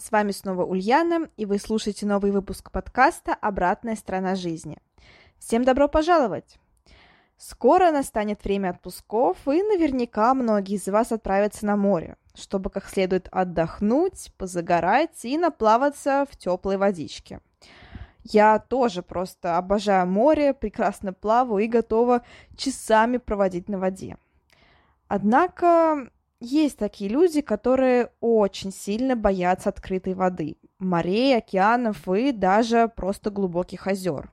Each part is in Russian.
С вами снова Ульяна, и вы слушаете новый выпуск подкаста «Обратная сторона жизни». Всем добро пожаловать! Скоро настанет время отпусков, и наверняка многие из вас отправятся на море, чтобы как следует отдохнуть, позагорать и наплаваться в теплой водичке. Я тоже просто обожаю море, прекрасно плаваю и готова часами проводить на воде. Однако есть такие люди, которые очень сильно боятся открытой воды, морей, океанов и даже просто глубоких озер.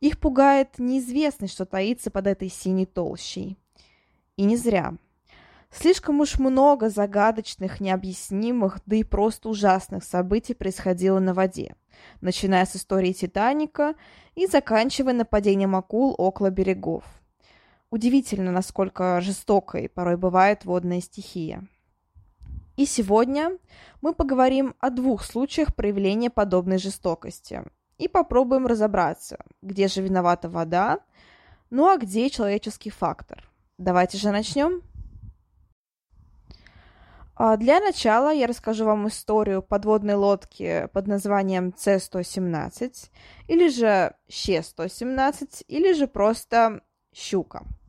Их пугает неизвестность, что таится под этой синей толщей. И не зря. Слишком уж много загадочных, необъяснимых, да и просто ужасных событий происходило на воде, начиная с истории Титаника и заканчивая нападением акул около берегов – Удивительно, насколько жестокой порой бывает водная стихия. И сегодня мы поговорим о двух случаях проявления подобной жестокости и попробуем разобраться, где же виновата вода, ну а где человеческий фактор. Давайте же начнем. А, для начала я расскажу вам историю подводной лодки под названием С-117, или же Щ-117, или же просто Щука –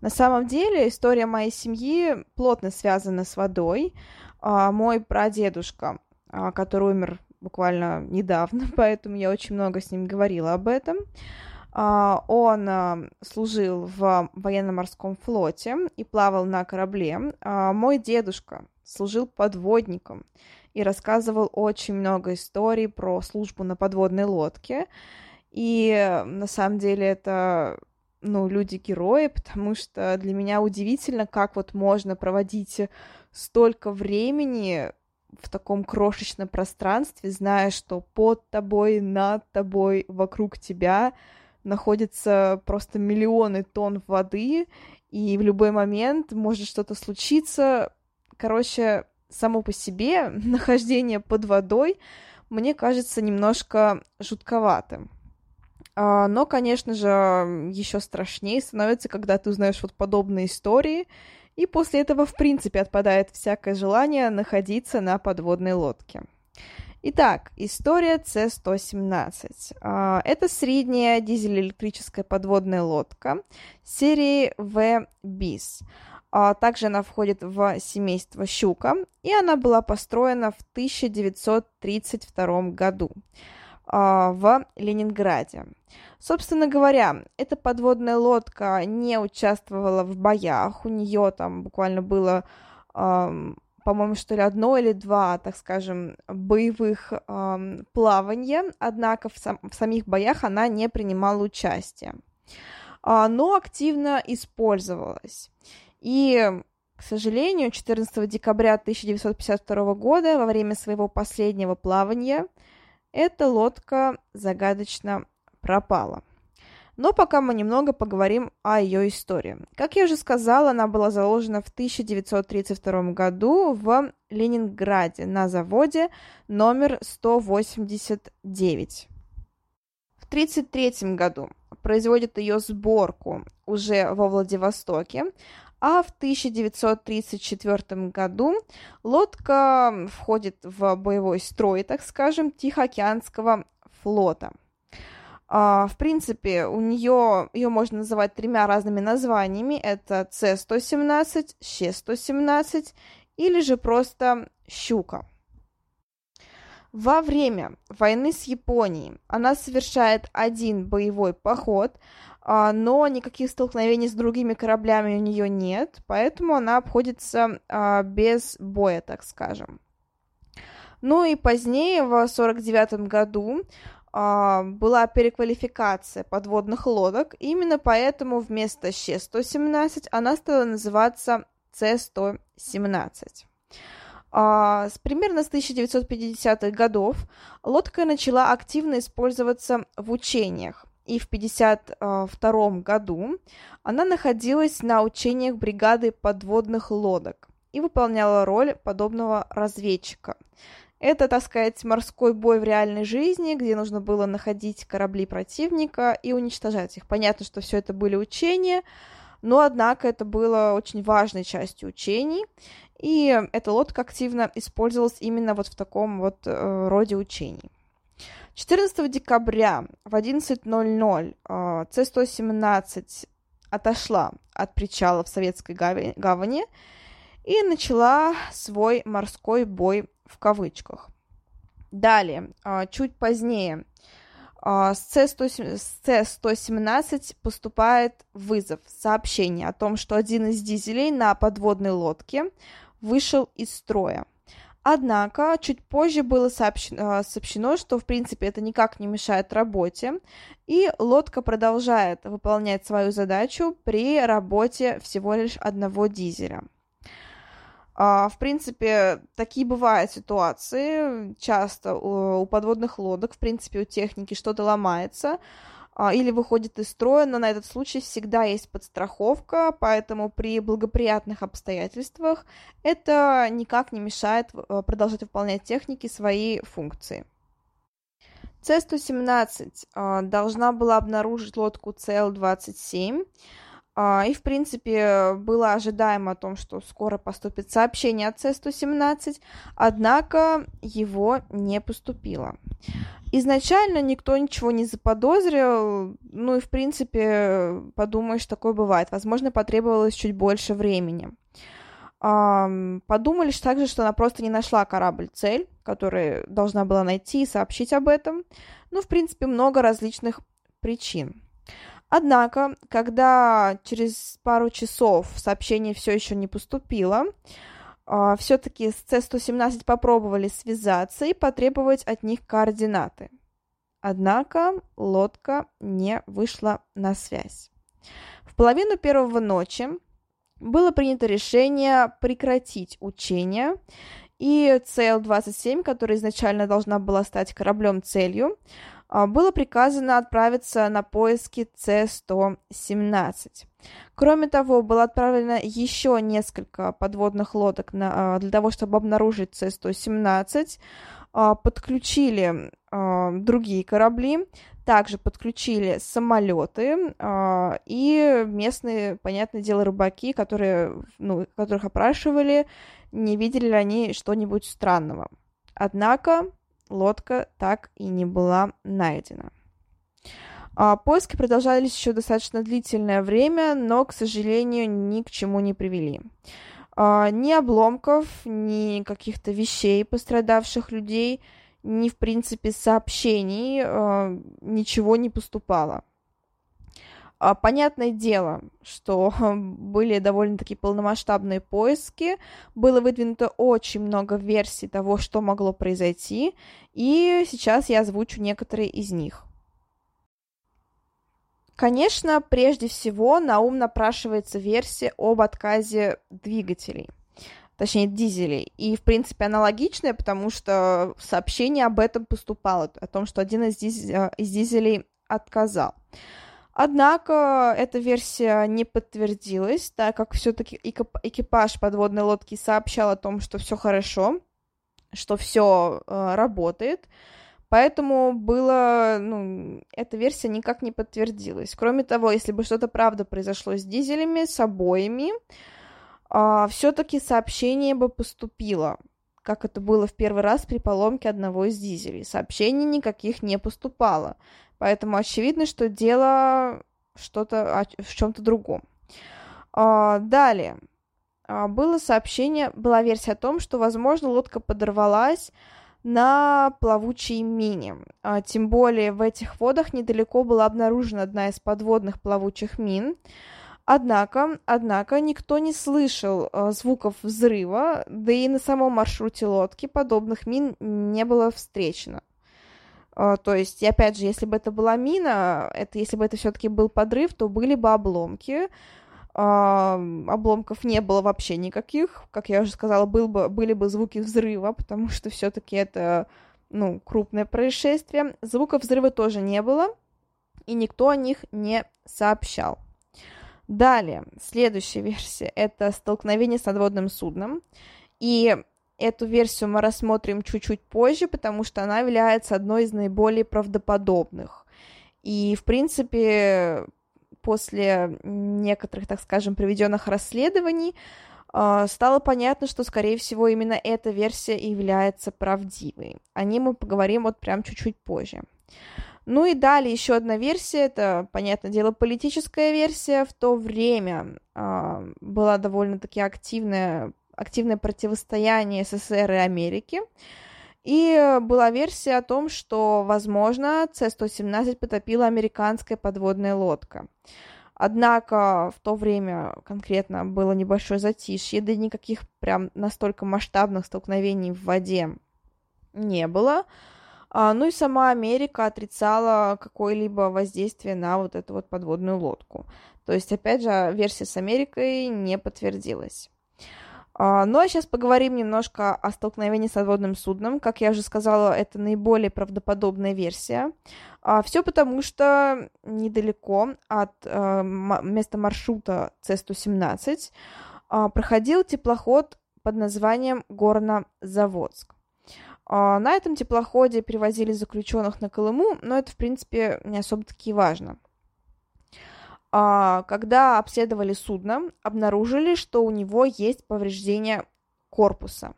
на самом деле история моей семьи плотно связана с водой. А, мой прадедушка, а, который умер буквально недавно, поэтому я очень много с ним говорила об этом. А, он служил в военно-морском флоте и плавал на корабле. Мой дедушка служил подводником и рассказывал очень много историй про службу на подводной лодке. И на самом деле это ну, люди-герои, потому что для меня удивительно, как вот можно проводить столько времени в таком крошечном пространстве, зная, что под тобой, над тобой, вокруг тебя находятся просто миллионы тонн воды, и в любой момент может что-то случиться. Короче, само по себе нахождение под водой мне кажется немножко жутковатым. А, но, конечно же, еще страшнее становится, когда ты узнаешь вот подобные истории, и после этого, в принципе, отпадает всякое желание находиться на подводной лодке. Итак, история С-117. А, это средняя дизель-электрическая подводная лодка серии V-BIS. А, также она входит в семейство «Щука», и она была построена в 1932 году. А, в Ленинграде. Собственно говоря, эта подводная лодка не участвовала в боях, у нее там буквально было, по-моему, что ли, одно или два, так скажем, боевых плавания, однако в, сам, в самих боях она не принимала участие, а, но активно использовалась. И к сожалению, 14 декабря 1952 года во время своего последнего плавания эта лодка загадочно пропала. Но пока мы немного поговорим о ее истории. Как я уже сказала, она была заложена в 1932 году в Ленинграде на заводе номер 189. В 1933 году производят ее сборку уже во Владивостоке, а в 1934 году лодка входит в боевой строй, так скажем, Тихоокеанского флота. А, в принципе, у нее ее можно называть тремя разными названиями. Это С-117, Щ-117 или же просто «Щука». Во время войны с Японией она совершает один боевой поход, но никаких столкновений с другими кораблями у нее нет, поэтому она обходится а, без боя, так скажем. Ну и позднее, в 1949 году, а, была переквалификация подводных лодок, именно поэтому вместо Щ-117 она стала называться С-117. А, с примерно с 1950-х годов лодка начала активно использоваться в учениях, и в 1952 году она находилась на учениях бригады подводных лодок и выполняла роль подобного разведчика. Это, так сказать, морской бой в реальной жизни, где нужно было находить корабли противника и уничтожать их. Понятно, что все это были учения, но, однако, это было очень важной частью учений, и эта лодка активно использовалась именно вот в таком вот э, роде учений. 14 декабря в 11.00 э, С-117 отошла от причала в Советской гавани и начала свой морской бой в кавычках. Далее, э, чуть позднее, а, с С-117 поступает вызов, сообщение о том, что один из дизелей на подводной лодке вышел из строя. Однако чуть позже было сообщено, сообщено, что в принципе это никак не мешает работе, и лодка продолжает выполнять свою задачу при работе всего лишь одного дизеля. А, в принципе, такие бывают ситуации. Часто у подводных лодок, в принципе, у техники что-то ломается или выходит из строя, но на этот случай всегда есть подстраховка, поэтому при благоприятных обстоятельствах это никак не мешает а, продолжать выполнять техники свои функции. С-117 должна была обнаружить лодку ЦЛ-27, а, и, в принципе, было ожидаемо о том, что скоро поступит сообщение от С-117, однако его не поступило. Изначально никто ничего не заподозрил, ну и, в принципе, подумаешь, такое бывает. Возможно, потребовалось чуть больше времени. Подумали также, что она просто не нашла корабль-цель, который должна была найти и сообщить об этом. Ну, в принципе, много различных причин. Однако, когда через пару часов сообщение все еще не поступило, а, все-таки с С-117 попробовали связаться и потребовать от них координаты. Однако лодка не вышла на связь. В половину первого ночи было принято решение прекратить учения, и ЦЛ-27, которая изначально должна была стать кораблем-целью, было приказано отправиться на поиски С-117. Кроме того, было отправлено еще несколько подводных лодок на, а, для того, чтобы обнаружить С-117. А, подключили другие корабли, также подключили самолеты и местные, понятное дело, рыбаки, которые, ну, которых опрашивали, не видели ли они что-нибудь странного. Однако лодка так и не была найдена. А, поиски продолжались еще достаточно длительное время, но, к сожалению, ни к чему не привели. А, ни обломков, ни каких-то вещей пострадавших людей, ни, в принципе, сообщений, а, ничего не поступало. А, понятное дело, что были довольно-таки полномасштабные поиски, было выдвинуто очень много версий того, что могло произойти, и сейчас я озвучу некоторые из них. Конечно, прежде всего на ум напрашивается версия об отказе двигателей, точнее дизелей. И, в принципе, аналогичная, потому что сообщение об этом поступало, о том, что один из, диз... Э, из дизелей отказал. Однако эта версия не подтвердилась, так как все-таки экипаж подводной лодки сообщал о том, что все хорошо, что все э, работает. Поэтому было, ну, эта версия никак не подтвердилась. Кроме того, если бы что-то правда произошло с дизелями, с обоими, э, все-таки сообщение бы поступило, как это было в первый раз при поломке одного из дизелей. Сообщений никаких не поступало. Поэтому очевидно, что дело что-то в чем-то другом. А, далее. А, было сообщение, была версия о том, что, возможно, лодка подорвалась на плавучей мине. А, тем более в этих водах недалеко была обнаружена одна из подводных плавучих мин. Однако, однако никто не слышал э, звуков взрыва, да и на самом маршруте лодки подобных мин не было встречено. А, то есть, опять же, если бы это была мина, это, если бы это все-таки был подрыв, то были бы обломки. обломков не было вообще никаких. Как я уже сказала, был бы, были бы звуки взрыва, потому что все-таки это ну, крупное происшествие. Звуков взрыва тоже не было, и никто о них не сообщал. Далее, следующая версия – это столкновение с надводным судном. И эту версию мы рассмотрим чуть-чуть позже, потому что она является одной из наиболее правдоподобных. И, в принципе, после некоторых, так скажем, приведенных расследований, а, стало понятно, что, скорее всего, именно эта версия является правдивой. О ней мы поговорим вот прям чуть-чуть позже. Ну и далее еще одна версия, это, понятное дело, политическая версия. В то время э, была довольно-таки активное, активное противостояние СССР и Америки. И была версия о том, что, возможно, С-117 потопила американская подводная лодка. Однако в то время конкретно было небольшое затишье, да никаких прям настолько масштабных столкновений в воде не было. А, ну и сама Америка отрицала какое-либо воздействие на вот эту вот подводную лодку. То есть, опять же, версия с Америкой не подтвердилась. А, ну а сейчас поговорим немножко о столкновении с подводным судном. Как я уже сказала, это наиболее правдоподобная версия. А, Все потому, что недалеко от э, места маршрута С-117 а, проходил теплоход под названием Горно-Заводск. На этом теплоходе перевозили заключенных на Колыму, но это, в принципе, не особо-таки важно. А, когда обследовали судно, обнаружили, что у него есть повреждения корпуса.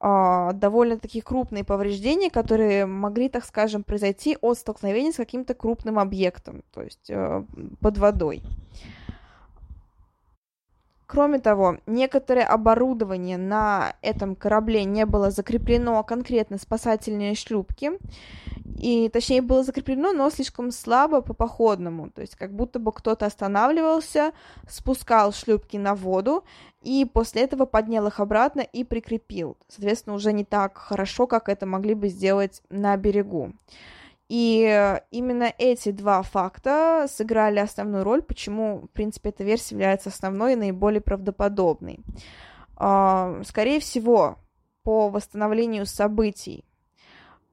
А, довольно-таки крупные повреждения, которые могли, так скажем, произойти от столкновения с каким-то крупным объектом, то есть э, под водой. Кроме того, некоторое оборудование на этом корабле не было закреплено конкретно спасательные шлюпки, и точнее было закреплено, но слишком слабо по походному, то есть как будто бы кто-то останавливался, спускал шлюпки на воду, и после этого поднял их обратно и прикрепил. Соответственно, уже не так хорошо, как это могли бы сделать на берегу. И именно эти два факта сыграли основную роль, почему, в принципе, эта версия является основной и наиболее правдоподобной. А, скорее всего, по восстановлению событий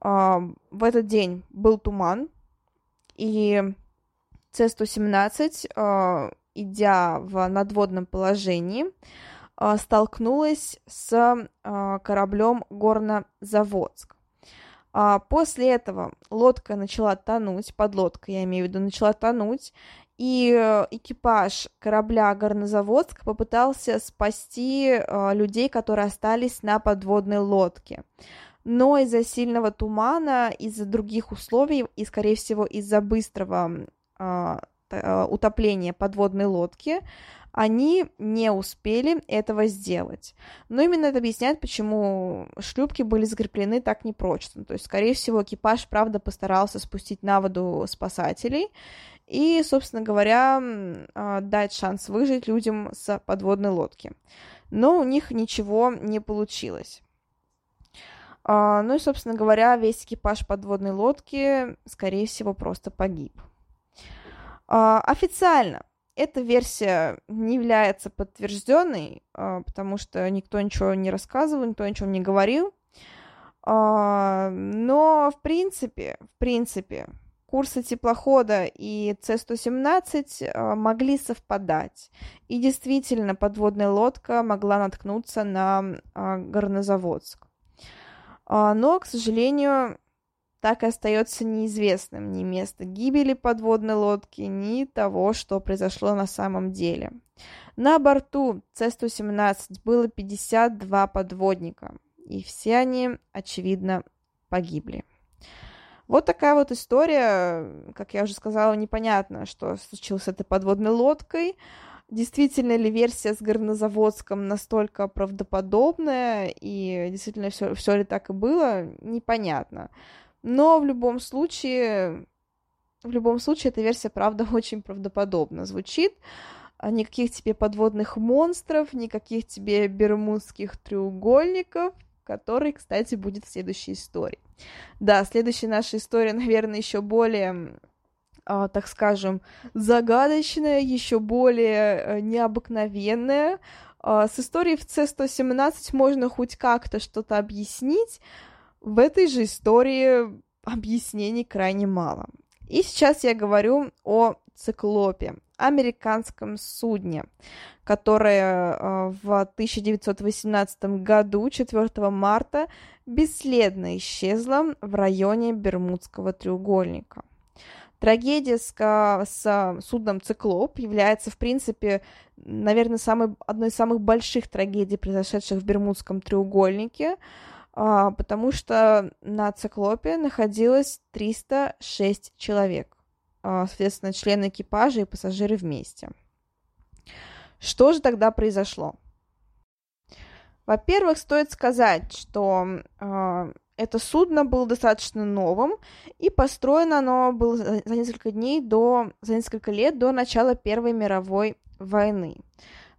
а, в этот день был туман, и С-117, а, идя в надводном положении, столкнулась с кораблем Горно-Заводск. А, после этого лодка начала тонуть, подлодка, я имею в виду, начала тонуть, и э, экипаж корабля Горнозаводск попытался спасти э, людей, которые остались на подводной лодке. Но из-за сильного тумана, из-за других условий и, скорее всего, из-за быстрого а, утопления подводной лодки, они не успели этого сделать. Но именно это объясняет, почему шлюпки были закреплены так непрочно. То есть, скорее всего, экипаж, правда, постарался спустить на воду спасателей и, собственно говоря, а, дать шанс выжить людям с подводной лодки. Но у них ничего не получилось. А, ну и, собственно говоря, весь экипаж подводной лодки, скорее всего, просто погиб. А, официально эта версия не является подтвержденной, а, потому что никто ничего не рассказывал, никто о ничем не говорил. А, но, в принципе, в принципе, курсы теплохода и С-117 а, могли совпадать. И действительно, подводная лодка могла наткнуться на Горнозаводск. Но, к сожалению, так и остается неизвестным ни место гибели подводной лодки, ни того, что произошло на самом деле. На борту С-117 было 52 подводника, и все они, очевидно, погибли. Вот такая вот история, как я уже сказала, непонятно, что случилось с этой подводной лодкой. Действительно ли версия с горнозаводском настолько правдоподобная, и действительно все, все ли так и было, непонятно. Но в любом случае, в любом случае, эта версия, правда, очень правдоподобно звучит. А никаких тебе подводных монстров, никаких тебе бермудских треугольников, который, кстати, будет в следующей истории. Да, следующая наша история, наверное, еще более а, так скажем, загадочное, еще более э, необыкновенное. А, с историей в С-117 можно хоть как-то что-то объяснить. В этой же истории объяснений крайне мало. И сейчас я говорю о циклопе, американском судне, которое э, в 1918 году, 4 марта, бесследно исчезло в районе Бермудского треугольника. Трагедия с, с судном «Циклоп» является, в принципе, наверное, самой, одной из самых больших трагедий, произошедших в Бермудском треугольнике, потому что на «Циклопе» находилось 306 человек, а, соответственно, члены экипажа и пассажиры вместе. Что же тогда произошло? Во-первых, стоит сказать, что э, это судно было достаточно новым, и построено оно было за несколько дней до, за несколько лет до начала Первой мировой войны.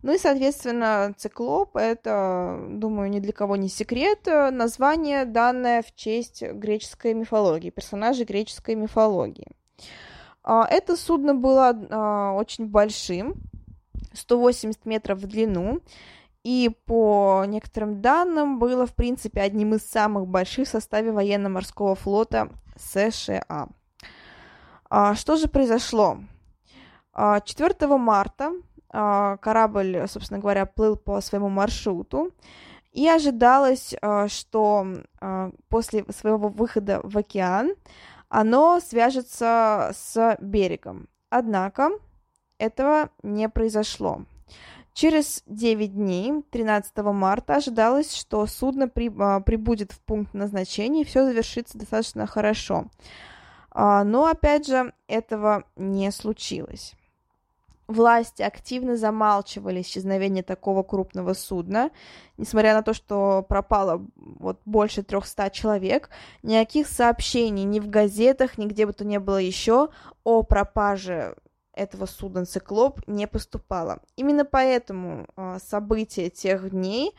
Ну и, соответственно, циклоп — это, думаю, ни для кого не секрет, э, название, данное в честь греческой мифологии, персонажей греческой мифологии. А, это судно было а, очень большим, 180 метров в длину, и по некоторым данным было, в принципе, одним из самых больших в составе военно-морского флота США. А, что же произошло? 4 марта корабль, собственно говоря, плыл по своему маршруту, и ожидалось, а, что а, после своего выхода в океан оно свяжется с берегом. Однако этого не произошло. Через 9 дней, 13 марта, ожидалось, что судно при, прибудет в пункт назначения, и все завершится достаточно хорошо. Но, опять же, этого не случилось власти активно замалчивали исчезновение такого крупного судна, несмотря на то, что пропало вот больше 300 человек, никаких сообщений ни в газетах, ни где бы то ни было еще о пропаже этого судна «Циклоп» не поступало. Именно поэтому э, события тех дней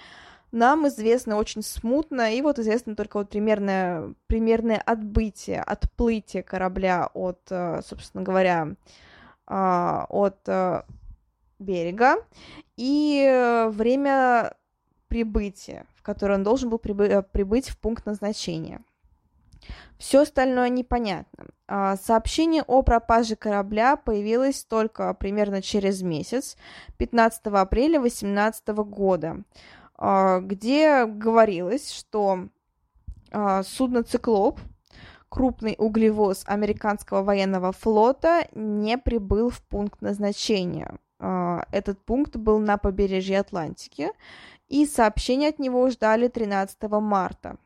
нам известны очень смутно, и вот известно только вот примерное, примерное отбытие, отплытие корабля от, э, собственно говоря, а, от э, берега и э, время прибытия, в которое он должен был прибы- э, прибыть в пункт назначения. Все остальное непонятно. А, сообщение о пропаже корабля появилось только примерно через месяц, 15 апреля 2018 года, а, где говорилось, что судно «Циклоп» крупный углевоз американского военного флота не прибыл в пункт назначения. А, этот пункт был на побережье Атлантики, и сообщение от него ждали 13 марта.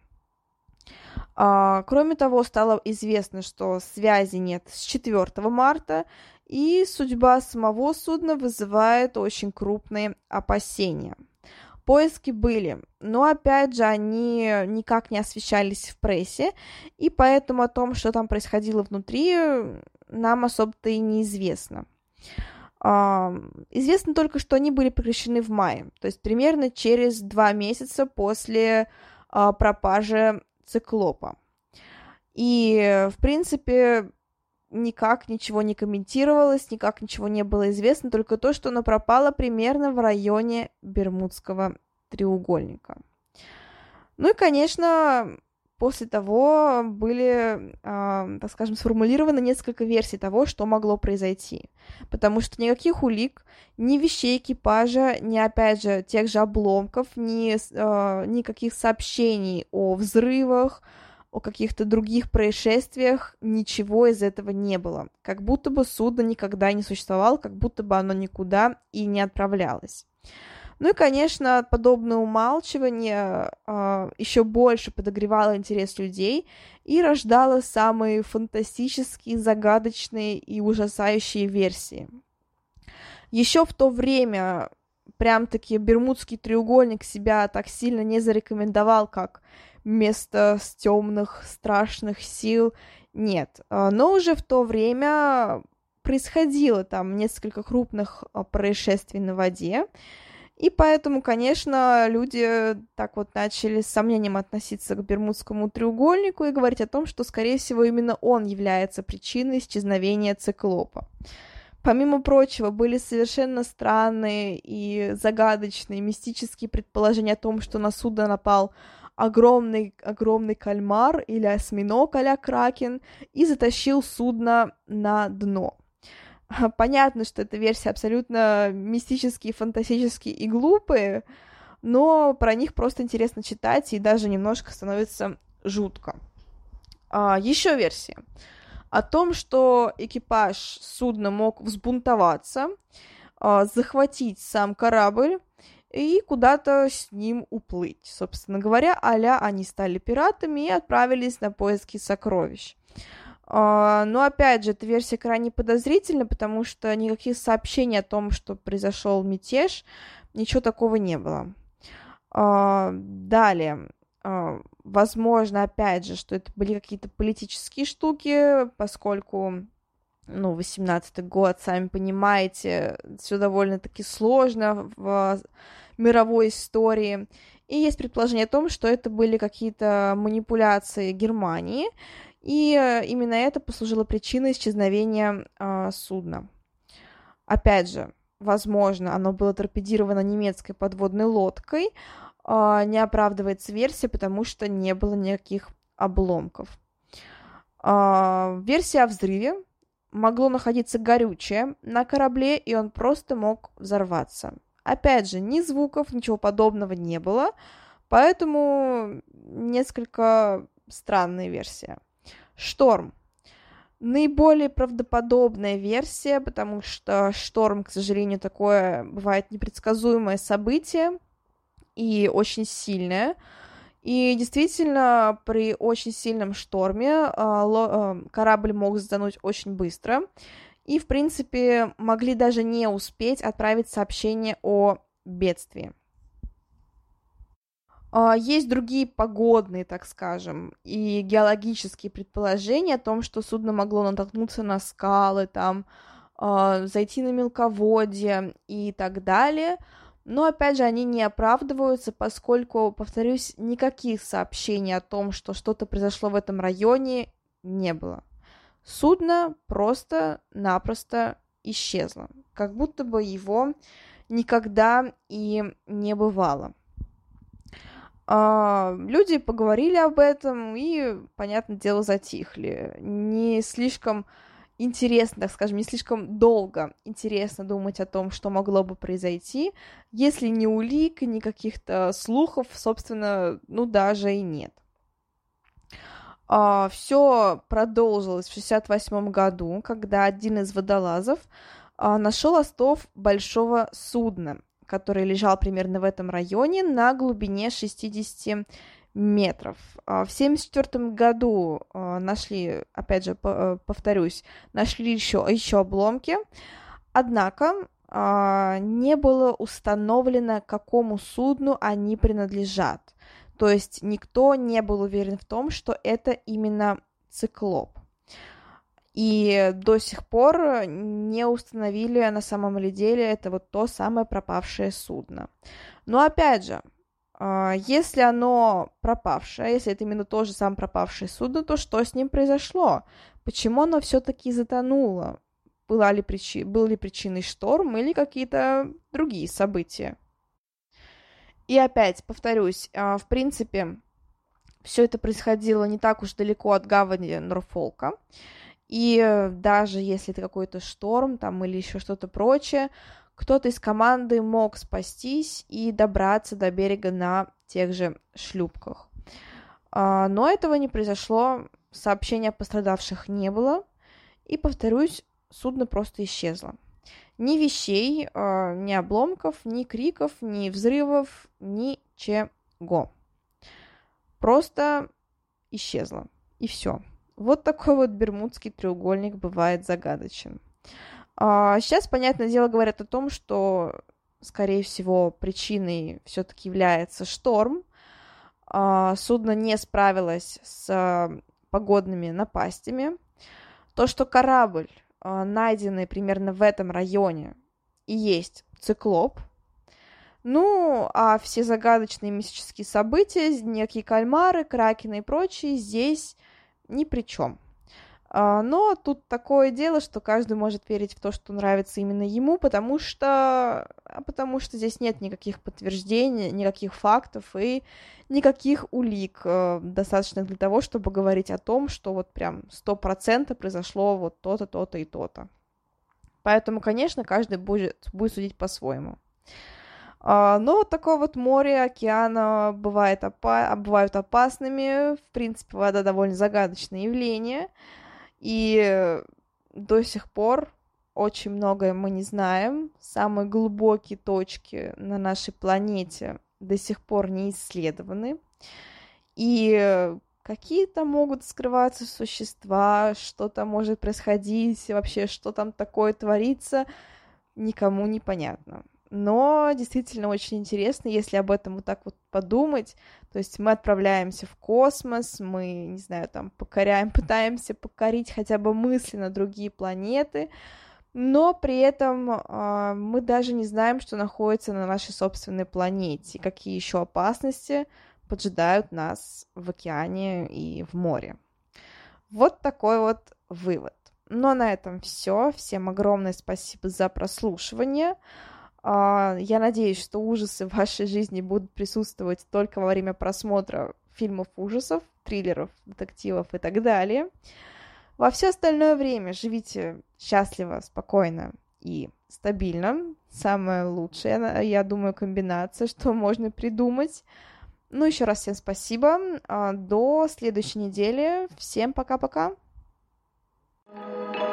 А, кроме того, стало известно, что связи нет с 4 марта, и судьба самого судна вызывает очень крупные опасения – Поиски были, но опять же они никак не освещались в прессе, и поэтому о том, что там происходило внутри, нам особо-то и неизвестно. Известно только, что они были прекращены в мае, то есть примерно через два месяца после а, пропажи циклопа. И, в принципе, никак ничего не комментировалось, никак ничего не было известно, только то, что она пропала примерно в районе Бермудского треугольника. Ну и, конечно, после того были, э, так скажем, сформулированы несколько версий того, что могло произойти. Потому что никаких улик, ни вещей экипажа, ни, опять же, тех же обломков, ни э, никаких сообщений о взрывах, о каких-то других происшествиях, ничего из этого не было. Как будто бы судно никогда не существовало, как будто бы оно никуда и не отправлялось. Ну и, конечно, подобное умалчивание э, еще больше подогревало интерес людей и рождало самые фантастические, загадочные и ужасающие версии. Еще в то время прям-таки Бермудский треугольник себя так сильно не зарекомендовал, как место с темных, страшных сил. Нет. А, но уже в то время происходило там несколько крупных а, происшествий на воде. И поэтому, конечно, люди так вот начали с сомнением относиться к Бермудскому треугольнику и говорить о том, что, скорее всего, именно он является причиной исчезновения циклопа. Помимо прочего, были совершенно странные и загадочные мистические предположения о том, что на судно напал огромный, огромный кальмар или осьминог а кракен и затащил судно на дно. Понятно, что эта версия абсолютно мистические, фантастические и глупые, но про них просто интересно читать и даже немножко становится жутко. А, еще версия о том, что экипаж судна мог взбунтоваться, а, захватить сам корабль и куда-то с ним уплыть. Собственно говоря, аля они стали пиратами и отправились на поиски сокровищ. Uh, но опять же, эта версия крайне подозрительна, потому что никаких сообщений о том, что произошел мятеж, ничего такого не было. Uh, далее, uh, возможно, опять же, что это были какие-то политические штуки, поскольку, ну, 18-й год, сами понимаете, все довольно-таки сложно в мировой истории. И есть предположение о том, что это были какие-то манипуляции Германии, и э, именно это послужило причиной исчезновения э, судна. Опять же, возможно, оно было торпедировано немецкой подводной лодкой, э, не оправдывается версия, потому что не было никаких обломков. Э, версия о взрыве могло находиться горючее на корабле, и он просто мог взорваться. Опять же, ни звуков, ничего подобного не было, поэтому несколько странная версия. Шторм. Наиболее правдоподобная версия, потому что шторм, к сожалению, такое бывает непредсказуемое событие и очень сильное. И действительно, при очень сильном шторме э, корабль мог затонуть очень быстро. И, в принципе, могли даже не успеть отправить сообщение о бедствии. А, есть другие погодные, так скажем, и геологические предположения о том, что судно могло натолкнуться на скалы, там, а, зайти на мелководье и так далее. Но, опять же, они не оправдываются, поскольку, повторюсь, никаких сообщений о том, что что-то произошло в этом районе, не было. Судно просто-напросто исчезло, как будто бы его никогда и не бывало. А, люди поговорили об этом и, понятное дело, затихли. Не слишком интересно, так скажем, не слишком долго интересно думать о том, что могло бы произойти, если ни улик, ни каких-то слухов, собственно, ну, даже и нет. Uh, все продолжилось в 68 году, когда один из водолазов uh, нашел остов большого судна, который лежал примерно в этом районе на глубине 60 метров. А, в 1974 году а, нашли, опять же, э, повторюсь, нашли еще, еще обломки, однако а, не было установлено, какому судну они принадлежат. То есть никто не был уверен в том, что это именно циклоп и до сих пор не установили на самом ли деле это вот то самое пропавшее судно. Но опять же, а, если оно пропавшее, если это именно то же самое пропавшее судно, то что с ним произошло? Почему оно все-таки затонуло? Была ли причи... Был ли причиной шторм или какие-то другие события? И опять, повторюсь, а, в принципе, все это происходило не так уж далеко от гавани Норфолка. И э, даже если это какой-то шторм там или еще что-то прочее, кто-то из команды мог спастись и добраться до берега на тех же шлюпках. А, но этого не произошло, сообщения о пострадавших не было, и, повторюсь, судно просто исчезло. Ни вещей, а, ни обломков, ни криков, ни взрывов, ничего. Просто исчезло. И все. Вот такой вот Бермудский треугольник бывает загадочен. А, сейчас, понятное дело, говорят о том, что, скорее всего, причиной все-таки является шторм. А, судно не справилось с погодными напастями. То, что корабль, а, найденный примерно в этом районе, и есть циклоп. Ну, а все загадочные мистические события, некие кальмары, кракены и прочие здесь ни при чем. А, но тут такое дело, что каждый может верить в то, что нравится именно ему, потому что, а потому что здесь нет никаких подтверждений, никаких фактов и никаких улик, э, достаточных для того, чтобы говорить о том, что вот прям сто процентов произошло вот то-то, то-то и то-то. Поэтому, конечно, каждый будет, будет судить по-своему. А, но вот такое вот море, океана бывает опа- бывают опасными. В принципе, вода довольно загадочное явление. И до сих пор очень многое мы не знаем. Самые глубокие точки на нашей планете до сих пор не исследованы. И какие-то могут скрываться существа, что там может происходить, вообще что там такое творится, никому не понятно но действительно очень интересно, если об этом вот так вот подумать. То есть мы отправляемся в космос, мы, не знаю, там покоряем, пытаемся покорить хотя бы мысленно другие планеты, но при этом э, мы даже не знаем, что находится на нашей собственной планете, какие еще опасности поджидают нас в океане и в море. Вот такой вот вывод. Но на этом все. Всем огромное спасибо за прослушивание. А, я надеюсь, что ужасы в вашей жизни будут присутствовать только во время просмотра фильмов ужасов, триллеров, детективов и так далее. Во все остальное время живите счастливо, спокойно и стабильно. Самая лучшая, я думаю, комбинация, что можно придумать. Ну, еще раз всем спасибо. А, до следующей недели. Всем пока-пока. thank you